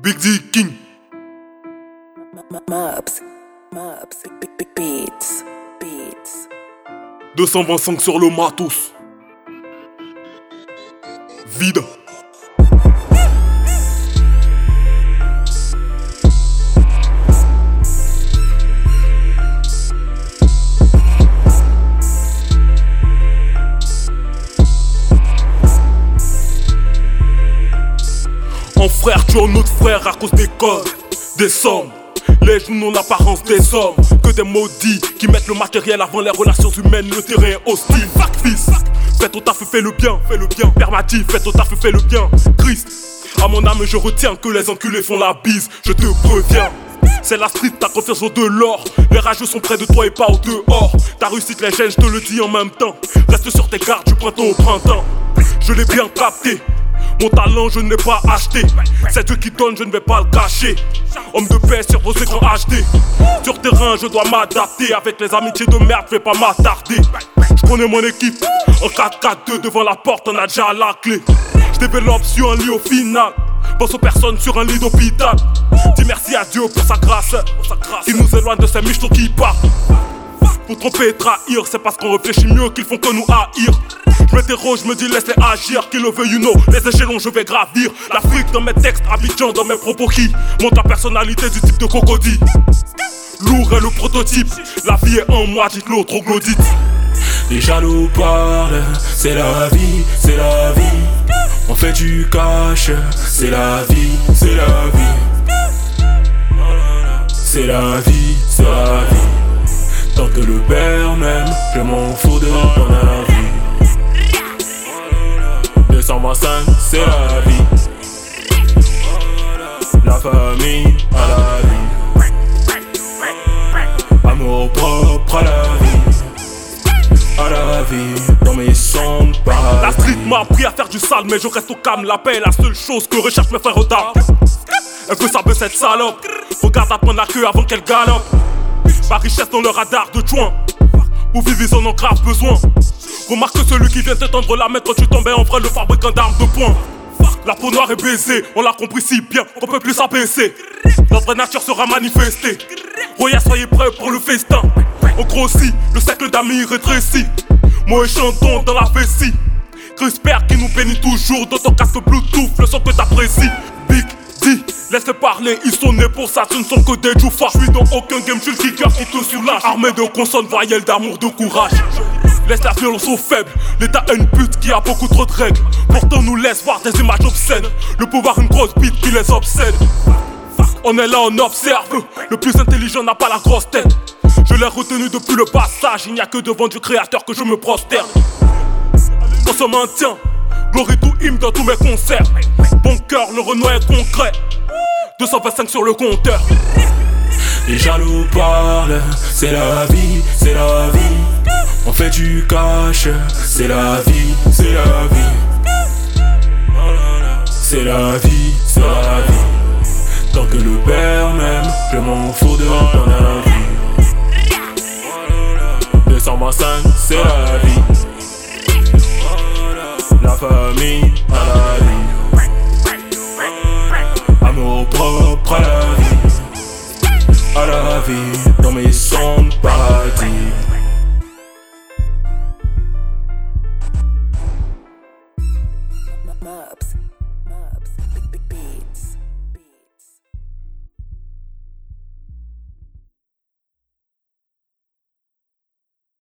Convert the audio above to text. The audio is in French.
Big D King. Mobs, mobs, beats, beats. 225 sur le matos. Vide. En frère, tu es notre frère à cause des codes, des sommes. Les genoux n'ont l'apparence des hommes que des maudits qui mettent le matériel avant les relations humaines, le terrain hostile. Fuck fils, fais ton taf, fais le bien, fais le bien. Père fais ton taf, fais le bien. Christ, à mon âme, je retiens que les enculés font la bise, je te préviens. C'est la street, ta confiance au de l'or. Les rageux sont près de toi et pas au dehors. Ta réussite les gêne, je te le dis en même temps. Reste sur tes gardes du printemps au printemps. Je l'ai bien capté. Mon talent, je ne l'ai pas acheté. C'est Dieu qui donne, je ne vais pas le cacher. Homme de paix sur vos écrans HD. Sur terrain, je dois m'adapter. Avec les amitiés de merde, je vais pas m'attarder. Je connais mon équipe. En 4-4-2 devant la porte, on a déjà la clé. Je développe sur un lit au final. Pense aux personnes sur un lit d'hôpital. Dis merci à Dieu pour sa grâce. Il nous éloigne de ces michtos qui partent. Pour tromper trahir, c'est parce qu'on réfléchit mieux qu'ils font que nous haïr. Je m'interroge, je me dis laisse-les agir, qu'ils le veuillent you know. Les échelons, je vais gravir. L'Afrique dans mes textes, Abidjan dans mes propos qui montre la personnalité du type de crocodile. Lourd est le prototype, la vie est en moi, dites-le au troglodyte. Les jaloux parlent, c'est la vie, c'est la vie. On fait du cash, c'est la vie, c'est la vie. C'est la vie, c'est la vie. Tant que le père m'aime, je m'en fous de ton avis. 225, c'est la vie. La famille à la vie. Amour propre à la vie. À la vie, dans mes sons La street m'a appris à faire du sale, mais je reste au calme. La paix est la seule chose que recherche mes frères d'armes. Elle veut saber cette salope. Regarde à prendre la queue avant qu'elle galope. Ma richesse dans le radar de joint. Vivre, ils en ont grave besoin. Remarque que celui qui vient te tendre la main quand tu tombais en vrai, le fabricant d'armes de poing. La peau noire est baisée, on l'a compris si bien qu'on peut plus s'abaisser. Notre nature sera manifestée. Roya, soyez prêts pour le festin. On grossit, le cercle d'amis rétrécit. Moi et chantons dans la vessie. Crisper qui nous bénit toujours dans ton casque Bluetooth, le son que t'apprécies. Laisse-les parler, ils sont nés pour ça, ce ne sont que des jouffas. Je suis dans aucun game, je suis le qui te soulage. Armé de consonnes voyelles d'amour, de courage. Laisse la violence aux faibles, l'état a une pute qui a beaucoup trop de règles. Pourtant nous laisse voir des images obscènes, le pouvoir une grosse bite qui les obsède. On est là, on observe, le plus intelligent n'a pas la grosse tête. Je l'ai retenu depuis le passage, il n'y a que devant du créateur que je me prosterne. On se maintient, glory to him dans tous mes concerts. Bon cœur, le Renoir est concret. 225 sur le compteur. Les jaloux parlent, c'est la vie, c'est la vie. On fait du cash, c'est la vie, c'est la vie. C'est la vie, c'est la vie. Tant que le père m'aime, je m'en fous de ton avis. 225, c'est la vie. La famille